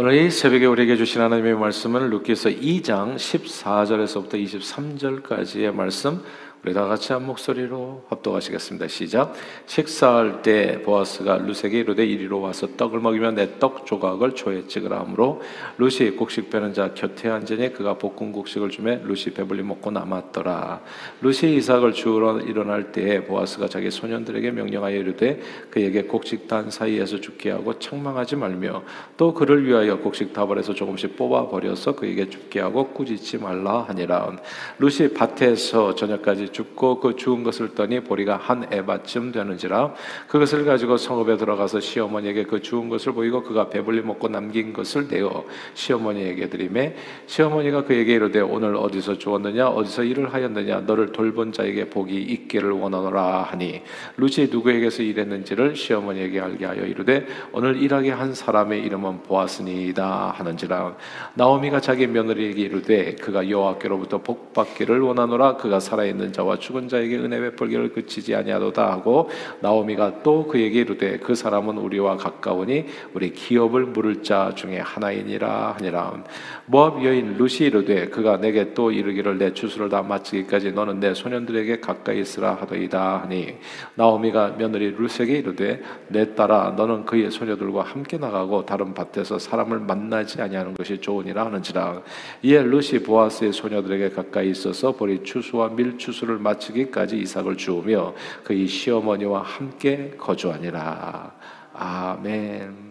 오늘 이 새벽에 우리에게 주신 하나님의 말씀은 루키서 2장 14절에서부터 23절까지의 말씀 우리 다 같이 한 목소리로 합독하시겠습니다. 시작. 식사할 때 보아스가 루세게 이르되 이리로 와서 떡을 먹이며 내 떡 조각을 조에 찍으라 하므로 루시 곡식 빼는 자 곁에 앉으니 그가 볶은 곡식을 주매 루시 배불리 먹고 남았더라. 루시 이삭을 주우러 일어날 때에 보아스가 자기 소년들에게 명령하여 이르되 그에게 곡식 단 사이에서 죽게 하고 책망하지 말며 또 그를 위하여 곡식 다발에서 조금씩 뽑아 버려서 그에게 죽게 하고 꾸짖지 말라 하니라. 루시 밭에서 저녁까지 죽고 그 죽은 것을 떠니 보리가 한 에바쯤 되는지라 그것을 가지고 성읍에 들어가서 시어머니에게 그 죽은 것을 보이고 그가 배불리 먹고 남긴 것을 내어 시어머니에게 드리매 시어머니가 그에게 이르되 오늘 어디서 주었느냐 어디서 일을 하였느냐 너를 돌본 자에게 복이 있기를 원하노라 하니 루시 누구에게서 일했는지를 시어머니에게 알게 하여 이르되 오늘 일하게 한 사람의 이름은 보았으니이다 하는지라 나오미가 자기 며느리에게 이르되 그가 여호와께로부터 복 받기를 원하노라 그가 살아있는 자와 죽은 자에게 은혜 베풀기를 그치지 아니하도다 하고 나오미가 또 그에게 이르되 그 사람은 우리와 가까우니 우리 기업을 물을 자 중에 하나이니라 하니라. 모압 여인 루시 이르되 그가 내게 또 이르기를 내 추수를 다 마치기까지 너는 내 소년들에게 가까이 있으라 하더이다 하니 나오미가 며느리 루세게 이르되 내 딸아 너는 그의 소녀들과 함께 나가고 다른 밭에서 사람을 만나지 아니하는 것이 좋으니라 하는지라. 이에 루시 보아스의 소녀들에게 가까이 있어서 보리 추수와 밀 추수를 추 수를 마치기까지 이삭을 주우며 그의 시어머니와 함께 거주하니라. 아멘.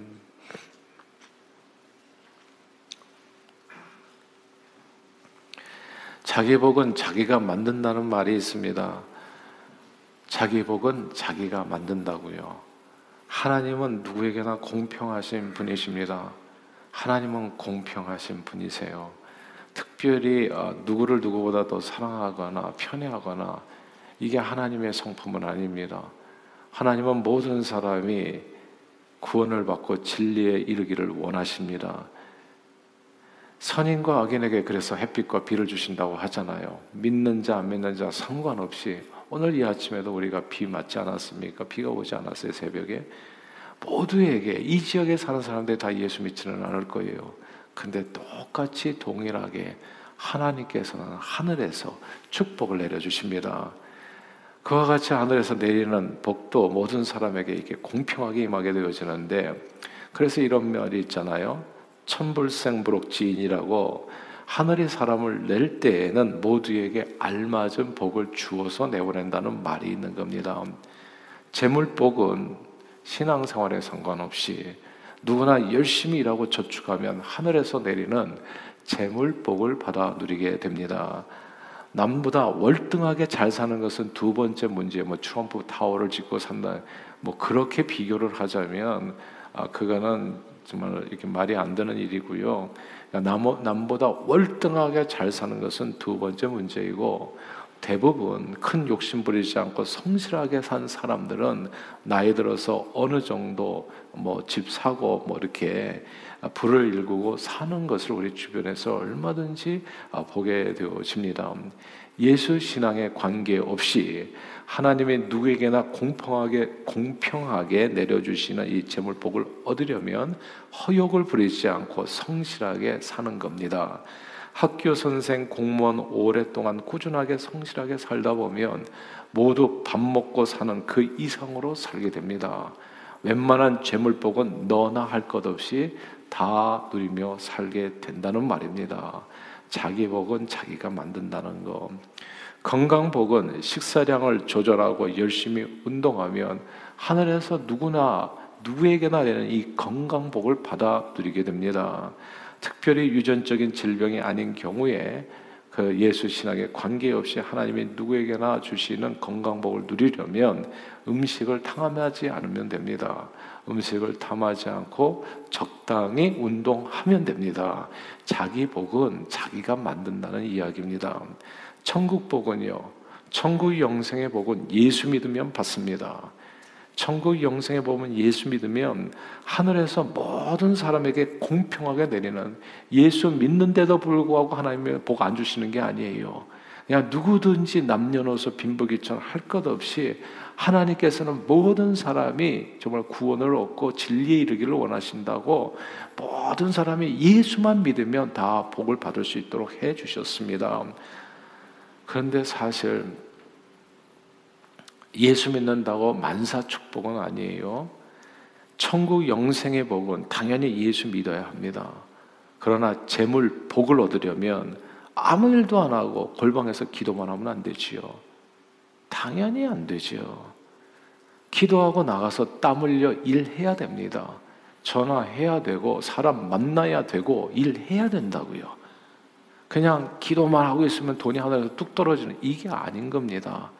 자기 복은 자기가 만든다는 말이 있습니다. 자기 복은 자기가 만든다고요. 하나님은 누구에게나 공평하신 분이십니다. 하나님은 공평하신 분이세요. 특별히 어, 누구를 누구보다 더 사랑하거나 편애하거나 이게 하나님의 성품은 아닙니다. 하나님은 모든 사람이 구원을 받고 진리에 이르기를 원하십니다. 선인과 악인에게 그래서 햇빛과 비를 주신다고 하잖아요. 믿는 자, 안 믿는 자 상관없이 오늘 이 아침에도 우리가 비 맞지 않았습니까? 비가 오지 않았어요, 새벽에. 모두에게 이 지역에 사는 사람들 다 예수 믿지는 않을 거예요. 근데 똑같이 동일하게 하나님께서는 하늘에서 축복을 내려주십니다. 그와 같이 하늘에서 내리는 복도 모든 사람에게 이게 공평하게 임하게 되어지는데 그래서 이런 말이 있잖아요. 천불생부록 지인이라고 하늘이 사람을 낼 때에는 모두에게 알맞은 복을 주어서 내보낸다는 말이 있는 겁니다. 재물복은 신앙생활에 상관없이 누구나 열심히 일하고 저축하면 하늘에서 내리는 재물 복을 받아 누리게 됩니다. 남보다 월등하게 잘 사는 것은 두 번째 문제, 뭐 트럼프 타워를 짓고 산다, 뭐 그렇게 비교를 하자면 아, 그거는 정말 이렇게 말이 안 되는 일이고요. 그러니까 남, 남보다 월등하게 잘 사는 것은 두 번째 문제이고 대부분 큰 욕심 부리지 않고 성실하게 산 사람들은 나이 들어서 어느 정도 뭐 집 사고 뭐 이렇게 불을 일구고 사는 것을 우리 주변에서 얼마든지 보게 되어집니다. 예수 신앙에 관계없이 하나님의 누구에게나 공평하게 공평하게 내려주시는 이 재물 복을 얻으려면 허욕을 부리지 않고 성실하게 사는 겁니다. 학교 선생, 공무원 오랫동안 꾸준하게 성실하게 살다 보면 모두 밥 먹고 사는 그 이상으로 살게 됩니다. 웬만한 재물복은 너나 할 것 없이 다 누리며 살게 된다는 말입니다. 자기 복은 자기가 만든다는 거. 건강복은 식사량을 조절하고 열심히 운동하면 하늘에서 누구나 누구에게나 되는 이 건강복을 받아 누리게 됩니다. 특별히 유전적인 질병이 아닌 경우에 그 예수 신앙에 관계없이 하나님이 누구에게나 주시는 건강복을 누리려면 음식을 탐하지 않으면 됩니다. 음식을 탐하지 않고 적당히 운동하면 됩니다. 자기 복은 자기가 만든다는 이야기입니다. 천국 복은요. 천국 영생의 복은 예수 믿으면 받습니다. 천국 영생에 보면 예수 믿으면 하늘에서 모든 사람에게 공평하게 내리는 예수 믿는데도 불구하고 하나님의 복 안 주시는 게 아니에요. 그냥 누구든지 남녀노소 빈부귀천 할 것 없이 하나님께서는 모든 사람이 정말 구원을 얻고 진리에 이르기를 원하신다고 모든 사람이 예수만 믿으면 다 복을 받을 수 있도록 해 주셨습니다. 그런데 사실 예수 믿는다고 만사 축복은 아니에요. 천국 영생의 복은 당연히 예수 믿어야 합니다. 그러나 재물 복을 얻으려면 아무 일도 안 하고 골방에서 기도만 하면 안 되지요. 당연히 안 되지요. 기도하고 나가서 땀 흘려 일해야 됩니다. 전화해야 되고 사람 만나야 되고 일해야 된다고요. 그냥 기도만 하고 있으면 돈이 하나에서 뚝 떨어지는 이게 아닌 겁니다.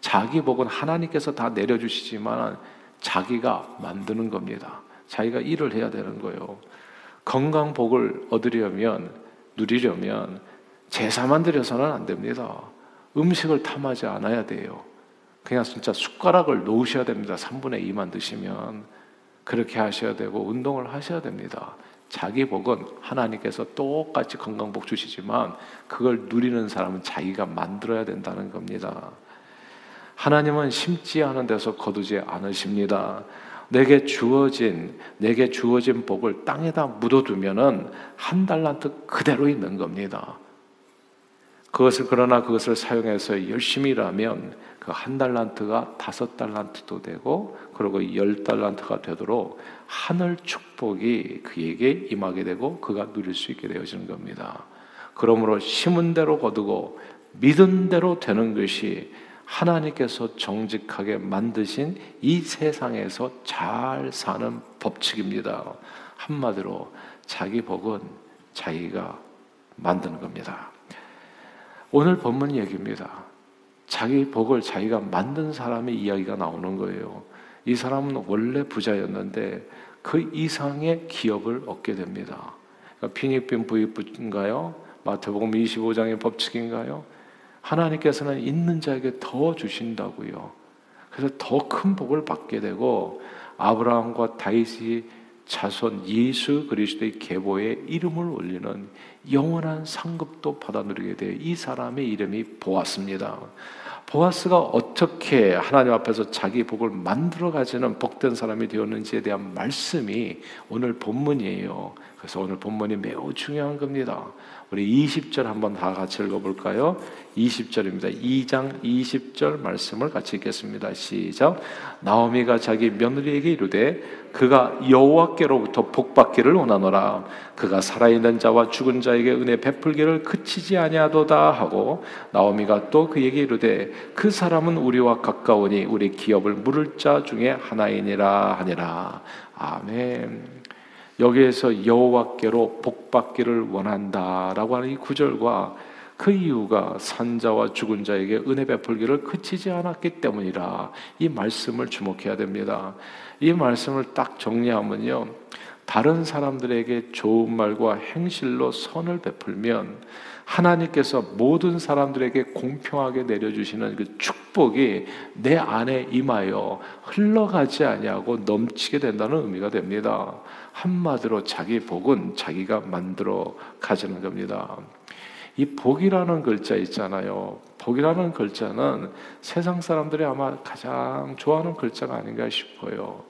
자기 복은 하나님께서 다 내려주시지만 자기가 만드는 겁니다. 자기가 일을 해야 되는 거예요. 건강 복을 얻으려면 누리려면 제사만 드려서는 안 됩니다. 음식을 탐하지 않아야 돼요. 그냥 진짜 숟가락을 놓으셔야 됩니다. 3분의 2만 드시면 그렇게 하셔야 되고 운동을 하셔야 됩니다. 자기 복은 하나님께서 똑같이 건강복 주시지만 그걸 누리는 사람은 자기가 만들어야 된다는 겁니다. 하나님은 심지 않은 데서 거두지 않으십니다. 내게 주어진 내게 주어진 복을 땅에다 묻어두면은 한 달란트 그대로 있는 겁니다. 그것을 그러나 그것을 사용해서 열심히 일하면 그 한 달란트가 다섯 달란트도 되고 그리고 열 달란트가 되도록 하늘 축복이 그에게 임하게 되고 그가 누릴 수 있게 되어지는 겁니다. 그러므로 심은 대로 거두고 믿은 대로 되는 것이 하나님께서 정직하게 만드신 이 세상에서 잘 사는 법칙입니다. 한마디로 자기 복은 자기가 만드는 겁니다. 오늘 본문 얘기입니다. 자기 복을 자기가 만든 사람의 이야기가 나오는 거예요. 이 사람은 원래 부자였는데 그 이상의 기업을 얻게 됩니다. 그러니까 피닉빈 부익부인가요? 마태복음 25장의 법칙인가요? 하나님께서는 있는 자에게 더 주신다고요. 그래서 더 큰 복을 받게 되고 아브라함과 다윗이 자손 예수 그리스도의 계보에 이름을 올리는 영원한 상급도 받아 누리게 돼. 이 사람의 이름이 보아스입니다. 보아스가 어떻게 하나님 앞에서 자기 복을 만들어 가지는 복된 사람이 되었는지에 대한 말씀이 오늘 본문이에요. 그래서 오늘 본문이 매우 중요한 겁니다. 우리 20절 한번 다 같이 읽어볼까요? 20절입니다. 2장 20절 말씀을 같이 읽겠습니다. 시작. 나오미가 자기 며느리에게 이르되 그가 여호와께로부터 복받기를 원하노라. 그가 살아있는 자와 죽은 자에게 은혜 베풀기를 그치지 아니하도다 하고 나오미가 또 그에게 이르되 그 사람은 우리와 가까우니 우리 기업을 물을 자 중에 하나이니라 하니라. 아멘. 여기에서 여호와께로 복받기를 원한다라고 하는 이 구절과 그 이유가 산자와 죽은 자에게 은혜 베풀기를 그치지 않았기 때문이라 이 말씀을 주목해야 됩니다. 이 말씀을 딱 정리하면요. 다른 사람들에게 좋은 말과 행실로 선을 베풀면 하나님께서 모든 사람들에게 공평하게 내려주시는 그 축복이 내 안에 임하여 흘러가지 아니하고 넘치게 된다는 의미가 됩니다. 한마디로 자기 복은 자기가 만들어 가지는 겁니다. 이 복이라는 글자 있잖아요. 복이라는 글자는 세상 사람들이 아마 가장 좋아하는 글자가 아닌가 싶어요.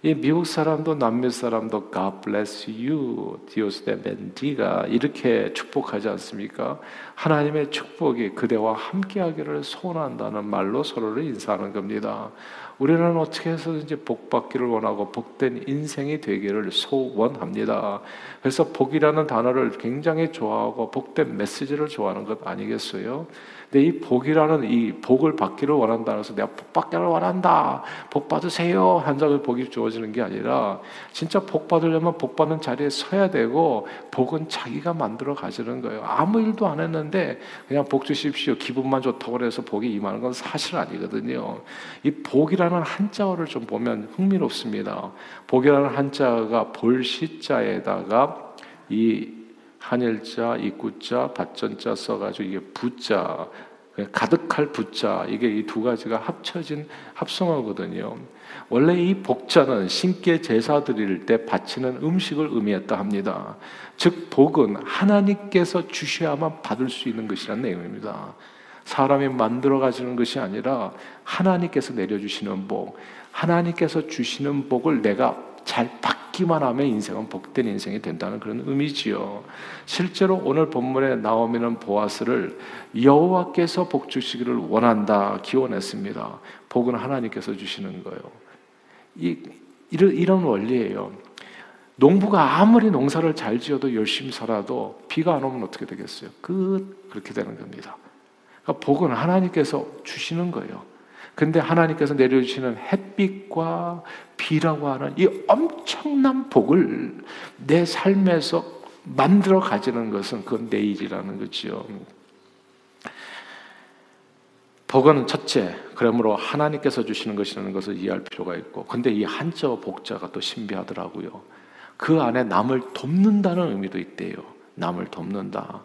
이 미국 사람도 남미 사람도 God bless you, Dios te bendiga 이렇게 축복하지 않습니까? 하나님의 축복이 그대와 함께하기를 소원한다는 말로 서로를 인사하는 겁니다. 우리는 어떻게 해서든지 복 받기를 원하고 복된 인생이 되기를 소원합니다. 그래서 복이라는 단어를 굉장히 좋아하고 복된 메시지를 좋아하는 것 아니겠어요? 근데 이 복이라는 이 복을 받기를 원한다는 서 내가 복 받기를 원한다. 복 받으세요. 한다고 복이 주어지는 게 아니라 진짜 복 받으려면 복 받는 자리에 서야 되고 복은 자기가 만들어 가지는 거예요. 아무 일도 안 했는데 그냥 복 주십시오. 기분만 좋다고 그래서 복이 임하는 건 사실 아니거든요. 이 복이라는 한자어를 좀 보면 흥미롭습니다. 복이라는 한자가 볼 시자에다가 이 한일자, 입구자, 받전자 써가지고 이게 부자, 가득할 부자 이게 이 두 가지가 합쳐진 합성어거든요. 원래 이 복자는 신께 제사 드릴 때 바치는 음식을 의미했다 합니다. 즉 복은 하나님께서 주셔야만 받을 수 있는 것이라는 내용입니다. 사람이 만들어 가지는 것이 아니라 하나님께서 내려주시는 복, 하나님께서 주시는 복을 내가 잘 받기만 하면 인생은 복된 인생이 된다는 그런 의미지요. 실제로 오늘 본문에 나오면은 보아스를 여호와께서 복 주시기를 원한다 기원했습니다. 복은 하나님께서 주시는 거예요. 이 이런 이런 원리예요. 농부가 아무리 농사를 잘 지어도 열심히 살아도 비가 안 오면 어떻게 되겠어요? 그 그렇게 되는 겁니다. 그러니까 복은 하나님께서 주시는 거예요. 근데 하나님께서 내려주시는 햇빛과 비라고 하는 이 엄청난 복을 내 삶에서 만들어 가지는 것은 그건 내 일이라는 거죠. 복은 첫째, 그러므로 하나님께서 주시는 것이라는 것을 이해할 필요가 있고, 근데 이 한자 복자가 또 신비하더라고요. 그 안에 남을 돕는다는 의미도 있대요. 남을 돕는다.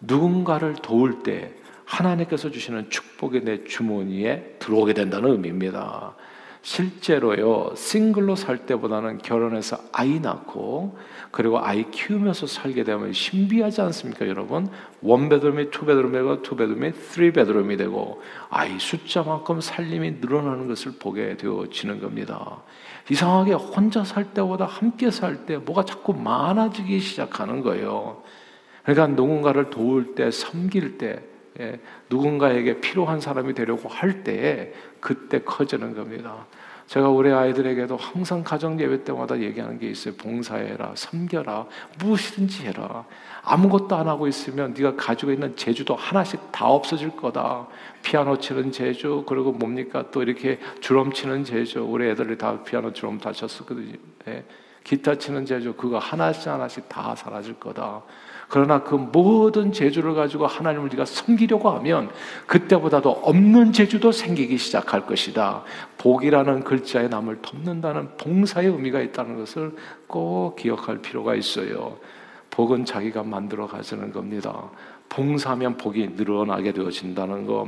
누군가를 도울 때 하나님께서 주시는 축복이 내 주머니에 들어오게 된다는 의미입니다. 실제로요, 싱글로 살 때보다는 결혼해서 아이 낳고, 그리고 아이 키우면서 살게 되면 신비하지 않습니까, 여러분? 원베드룸이 투베드룸이고, 투베드룸이 쓰리베드룸이 되고, 아이 숫자만큼 살림이 늘어나는 것을 보게 되어지는 겁니다. 이상하게 혼자 살 때보다 함께 살 때 뭐가 자꾸 많아지기 시작하는 거예요. 그러니까 누군가를 도울 때, 섬길 때, 예, 누군가에게 필요한 사람이 되려고 할 때에 그때 커지는 겁니다. 제가 우리 아이들에게도 항상 가정 예배 때마다 얘기하는 게 있어요. 봉사해라, 섬겨라, 무엇이든지 해라. 아무것도 안 하고 있으면 네가 가지고 있는 재주도 하나씩 다 없어질 거다. 피아노 치는 재주, 그리고 뭡니까 또 이렇게 드럼 치는 재주. 우리 애들이 다 피아노 드럼 다 쳤었거든요. 예. 기타 치는 재주, 그거 하나씩 하나씩 다 사라질 거다. 그러나 그 모든 재주를 가지고 하나님을 네가 섬기려고 하면 그때보다도 없는 재주도 생기기 시작할 것이다. 복이라는 글자에 남을 돕는다는 봉사의 의미가 있다는 것을 꼭 기억할 필요가 있어요. 복은 자기가 만들어 가지는 겁니다. 봉사하면 복이 늘어나게 되어진다는 것.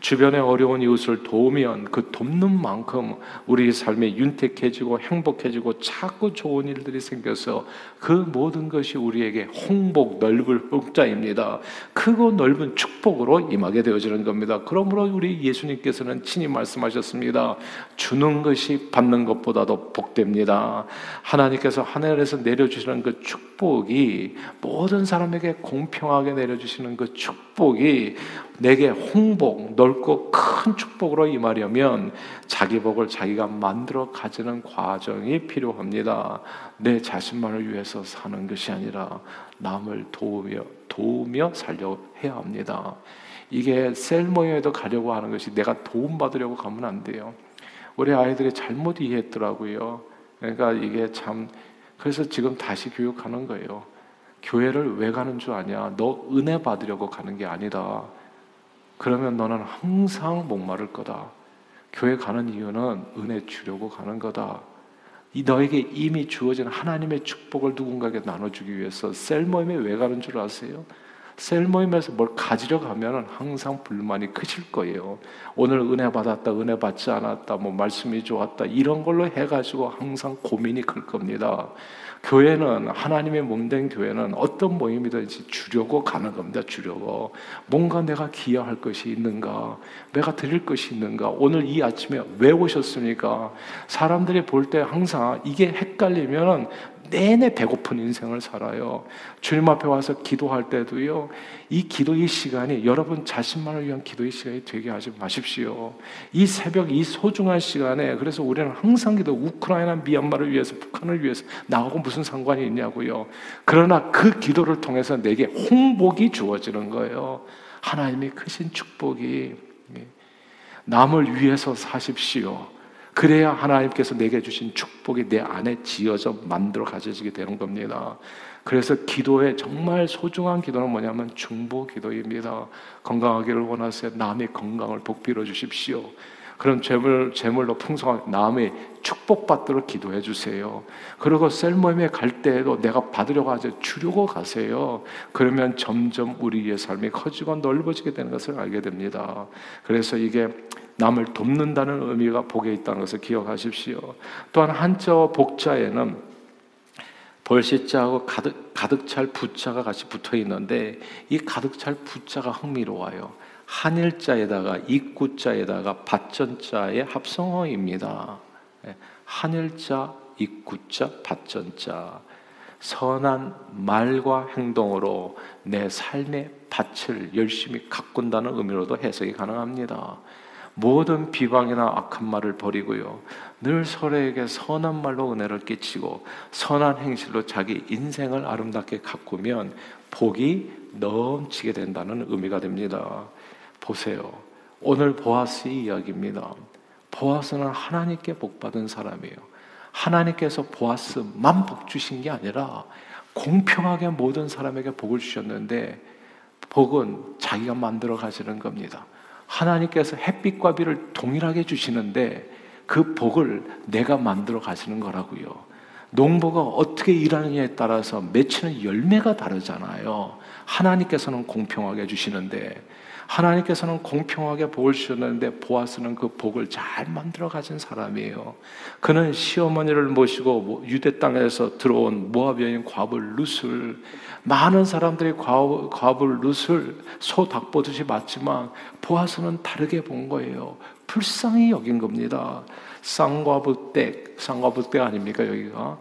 주변에 어려운 이웃을 도우면 그 돕는 만큼 우리 삶이 윤택해지고 행복해지고 자꾸 좋은 일들이 생겨서 그 모든 것이 우리에게 홍복, 넓을 흑자입니다. 크고 넓은 축복으로 임하게 되어지는 겁니다. 그러므로 우리 예수님께서는 친히 말씀하셨습니다. 주는 것이 받는 것보다도 복됩니다. 하나님께서 하늘에서 내려주시는 그 축복이 모든 사람에게 공평하게 내려주시는 주시는 그 축복이 내게 홍복, 넓고 큰 축복으로 임하려면 자기 복을 자기가 만들어 가지는 과정이 필요합니다. 내 자신만을 위해서 사는 것이 아니라 남을 도우며 도우며 살려 해야 합니다. 이게 셀 모임에도 가려고 하는 것이 내가 도움 받으려고 가면 안 돼요. 우리 아이들이 잘못 이해했더라고요. 그러니까 이게 참 그래서 지금 다시 교육하는 거예요. 교회를 왜 가는 줄 아냐? 너 은혜 받으려고 가는 게 아니다. 그러면 너는 항상 목마를 거다. 교회 가는 이유는 은혜 주려고 가는 거다. 이 너에게 이미 주어진 하나님의 축복을 누군가에게 나눠주기 위해서 셀 모임에 왜 가는 줄 아세요? 셀 모임에서 뭘 가지려 가면 항상 불만이 크실 거예요. 오늘 은혜 받았다, 은혜 받지 않았다, 뭐 말씀이 좋았다 이런 걸로 해가지고 항상 고민이 클 겁니다. 교회는 하나님의 몸된 교회는 어떤 모임이든지 주려고 가는 겁니다. 주려고 뭔가 내가 기여할 것이 있는가, 내가 드릴 것이 있는가. 오늘 이 아침에 왜 오셨습니까? 사람들이 볼 때 항상 이게 헷갈리면 내내 배고픈 인생을 살아요. 주님 앞에 와서 기도할 때도요, 이 기도의 시간이 여러분 자신만을 위한 기도의 시간이 되게 하지 마십시오. 이 새벽, 이 소중한 시간에, 그래서 우리는 항상 기도, 우크라이나, 미얀마를 위해서, 북한을 위해서, 나하고 무슨 상관이 있냐고요. 그러나 그 기도를 통해서 내게 홍복이 주어지는 거예요. 하나님의 크신 축복이. 예. 남을 위해서 사십시오. 그래야 하나님께서 내게 주신 축복이 내 안에 지어져 만들어 가져지게 되는 겁니다. 그래서 기도에 정말 소중한 기도는 뭐냐면 중보 기도입니다. 건강하기를 원하세요. 남의 건강을 복빌어 주십시오. 그런 재물, 재물로 풍성한 남의 축복받도록 기도해 주세요. 그리고 셀모임에 갈 때에도 내가 받으려고 하지 주려고 가세요. 그러면 점점 우리의 삶이 커지고 넓어지게 되는 것을 알게 됩니다. 그래서 이게 남을 돕는다는 의미가 복에 있다는 것을 기억하십시오. 또한 한자 복자에는 벌시자하고 가득, 가득 찰 부자가 같이 붙어 있는데 이 가득 찰 부자가 흥미로워요. 한일자에다가 입구자에다가 밭전자의 합성어입니다. 예, 한일자, 입구자, 밭전자. 선한 말과 행동으로 내 삶의 밭을 열심히 가꾼다는 의미로도 해석이 가능합니다. 모든 비방이나 악한 말을 버리고요. 늘 서로에게 선한 말로 은혜를 끼치고 선한 행실로 자기 인생을 아름답게 가꾸면 복이 넘치게 된다는 의미가 됩니다. 보세요. 오늘 보아스의 이야기입니다. 보아스는 하나님께 복받은 사람이에요. 하나님께서 보아스만 복 주신 게 아니라 공평하게 모든 사람에게 복을 주셨는데 복은 자기가 만들어 가시는 겁니다. 하나님께서 햇빛과 비를 동일하게 주시는데 그 복을 내가 만들어 가시는 거라고요. 농부가 어떻게 일하느냐에 따라서 맺히는 열매가 다르잖아요. 하나님께서는 공평하게 주시는데 하나님께서는 공평하게 복을 주셨는데 보아스는 그 복을 잘 만들어 가진 사람이에요. 그는 시어머니를 모시고 유대 땅에서 들어온 모압 여인 과불 룻을 많은 사람들이 과불 룻을 소 닭 보듯이 맞지만 보아스는 다르게 본 거예요. 불쌍히 여긴 겁니다. 쌍과부댁, 쌍과부댁 아닙니까 여기가?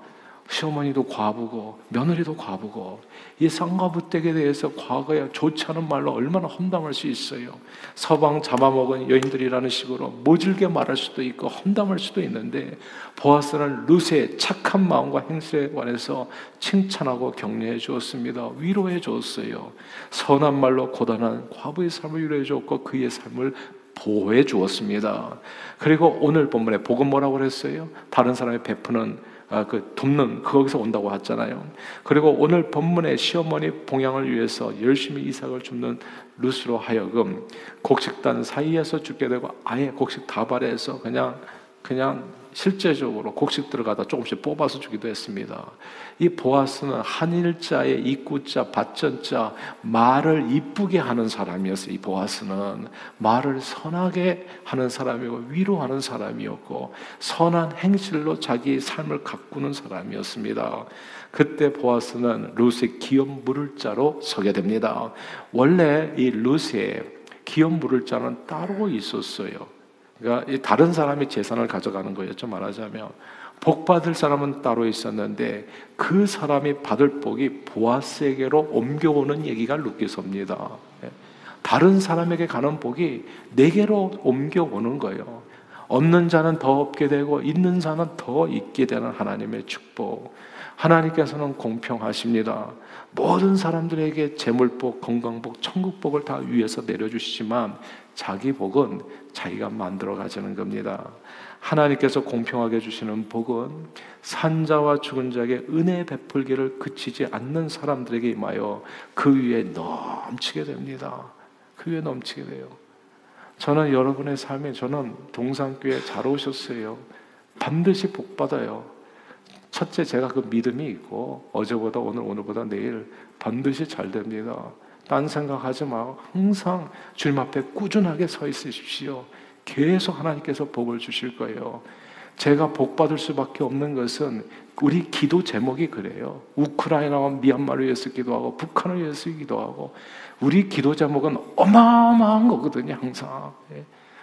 시어머니도 과부고 며느리도 과부고 이 쌍과부댁에 대해서 과거에 좋지 않은 말로 얼마나 험담할 수 있어요. 서방 잡아먹은 여인들이라는 식으로 모질게 말할 수도 있고 험담할 수도 있는데 보아스는 룻의 착한 마음과 행실에 관해서 칭찬하고 격려해 주었습니다. 위로해 주었어요. 선한 말로 고단한 과부의 삶을 위로해 주었고 그의 삶을 보호해 주었습니다. 그리고 오늘 본문에 복음 뭐라고 그랬어요? 다른 사람의 베푸는 아, 그 돕는 거기서 온다고 하잖아요. 그리고 오늘 본문의 시어머니 봉양을 위해서 열심히 이삭을 줍는 루스로 하여금 곡식단 사이에서 죽게 되고 아예 곡식 다발해서 그냥 그냥 실제적으로 곡식 들어가다 조금씩 뽑아서 주기도 했습니다. 이 보아스는 한일자의 입구자, 밭전자, 말을 이쁘게 하는 사람이었어요. 이 보아스는 말을 선하게 하는 사람이고 위로하는 사람이었고 선한 행실로 자기 삶을 가꾸는 사람이었습니다. 그때 보아스는 룻의 기업 물을 자로 서게 됩니다. 원래 이 룻의 기업 물을 자는 따로 있었어요. 그러니까 다른 사람이 재산을 가져가는 거였죠 말하자면 복 받을 사람은 따로 있었는데 그 사람이 받을 복이 보아스에게로 옮겨오는 얘기가 루키서입니다. 예. 다른 사람에게 가는 복이 내게로 옮겨오는 거예요. 없는 자는 더 없게 되고 있는 자는 더 있게 되는 하나님의 축복. 하나님께서는 공평하십니다. 모든 사람들에게 재물복, 건강복, 천국복을 다 위에서 내려주시지만 자기 복은 자기가 만들어 가지는 겁니다. 하나님께서 공평하게 주시는 복은 산자와 죽은 자에게 은혜 베풀기를 그치지 않는 사람들에게 임하여 그 위에 넘치게 됩니다. 그 위에 넘치게 돼요. 저는 여러분의 삶에 저는 동산교회 잘 오셨어요. 반드시 복 받아요. 첫째 제가 그 믿음이 있고 어제보다 오늘 오늘보다 내일 반드시 잘 됩니다. 딴 생각하지 마 항상 주님 앞에 꾸준하게 서 있으십시오. 계속 하나님께서 복을 주실 거예요. 제가 복 받을 수밖에 없는 것은 우리 기도 제목이 그래요. 우크라이나와 미얀마를 위해서 기도하고 북한을 위해서 기도하고 우리 기도 제목은 어마어마한 거거든요. 항상.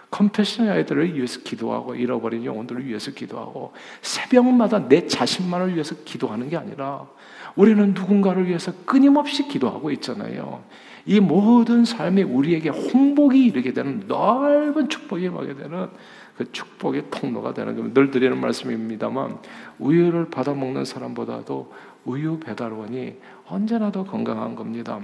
예. 컴패션 아이들을 위해서 기도하고 잃어버린 영혼들을 위해서 기도하고 새벽마다 내 자신만을 위해서 기도하는 게 아니라 우리는 누군가를 위해서 끊임없이 기도하고 있잖아요. 이 모든 삶이 우리에게 홍복이 이르게 되는 넓은 축복이 임하게 되는 그 축복의 통로가 되는 겁니다. 늘 드리는 말씀입니다만 우유를 받아 먹는 사람보다도 우유 배달원이 언제나 더 건강한 겁니다.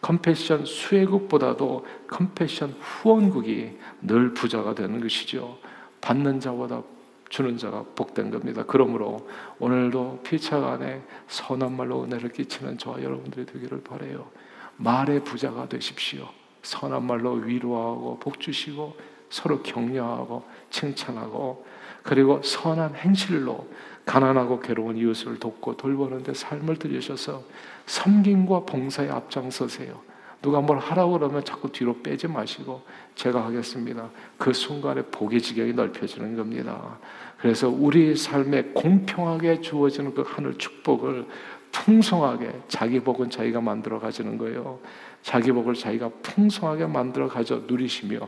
컴패션 수혜국보다도 컴패션 후원국이 늘 부자가 되는 것이죠. 받는 자보다 주는 자가 복된 겁니다. 그러므로 오늘도 피차 간에 선한 말로 은혜를 끼치는 저와 여러분들이 되기를 바래요. 말의 부자가 되십시오. 선한 말로 위로하고 복 주시고 서로 격려하고 칭찬하고 그리고 선한 행실로 가난하고 괴로운 이웃을 돕고 돌보는데 삶을 들이셔서 섬김과 봉사에 앞장서세요. 누가 뭘 하라고 그러면 자꾸 뒤로 빼지 마시고 제가 하겠습니다. 그 순간에 복의 지경이 넓혀지는 겁니다. 그래서 우리 삶에 공평하게 주어지는 그 하늘 축복을 풍성하게 자기 복은 자기가 만들어 가지는 거예요. 자기 복을 자기가 풍성하게 만들어 가져 누리시며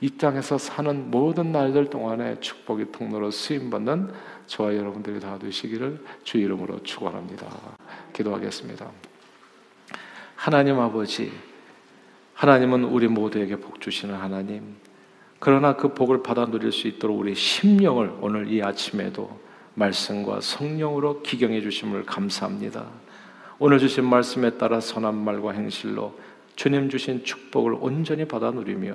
이 땅에서 사는 모든 날들 동안에 축복의 통로로 쓰임 받는 저와 여러분들이 다 되시기를 주 이름으로 축원합니다. 기도하겠습니다. 하나님 아버지 하나님은 우리 모두에게 복 주시는 하나님. 그러나 그 복을 받아 누릴 수 있도록 우리 심령을 오늘 이 아침에도 말씀과 성령으로 기경해 주심을 감사합니다. 오늘 주신 말씀에 따라 선한 말과 행실로 주님 주신 축복을 온전히 받아 누리며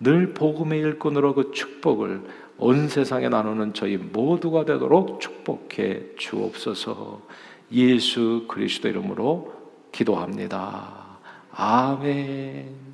늘 복음의 일꾼으로 그 축복을 온 세상에 나누는 저희 모두가 되도록 축복해 주옵소서. 예수 그리스도 이름으로 기도합니다. 아멘.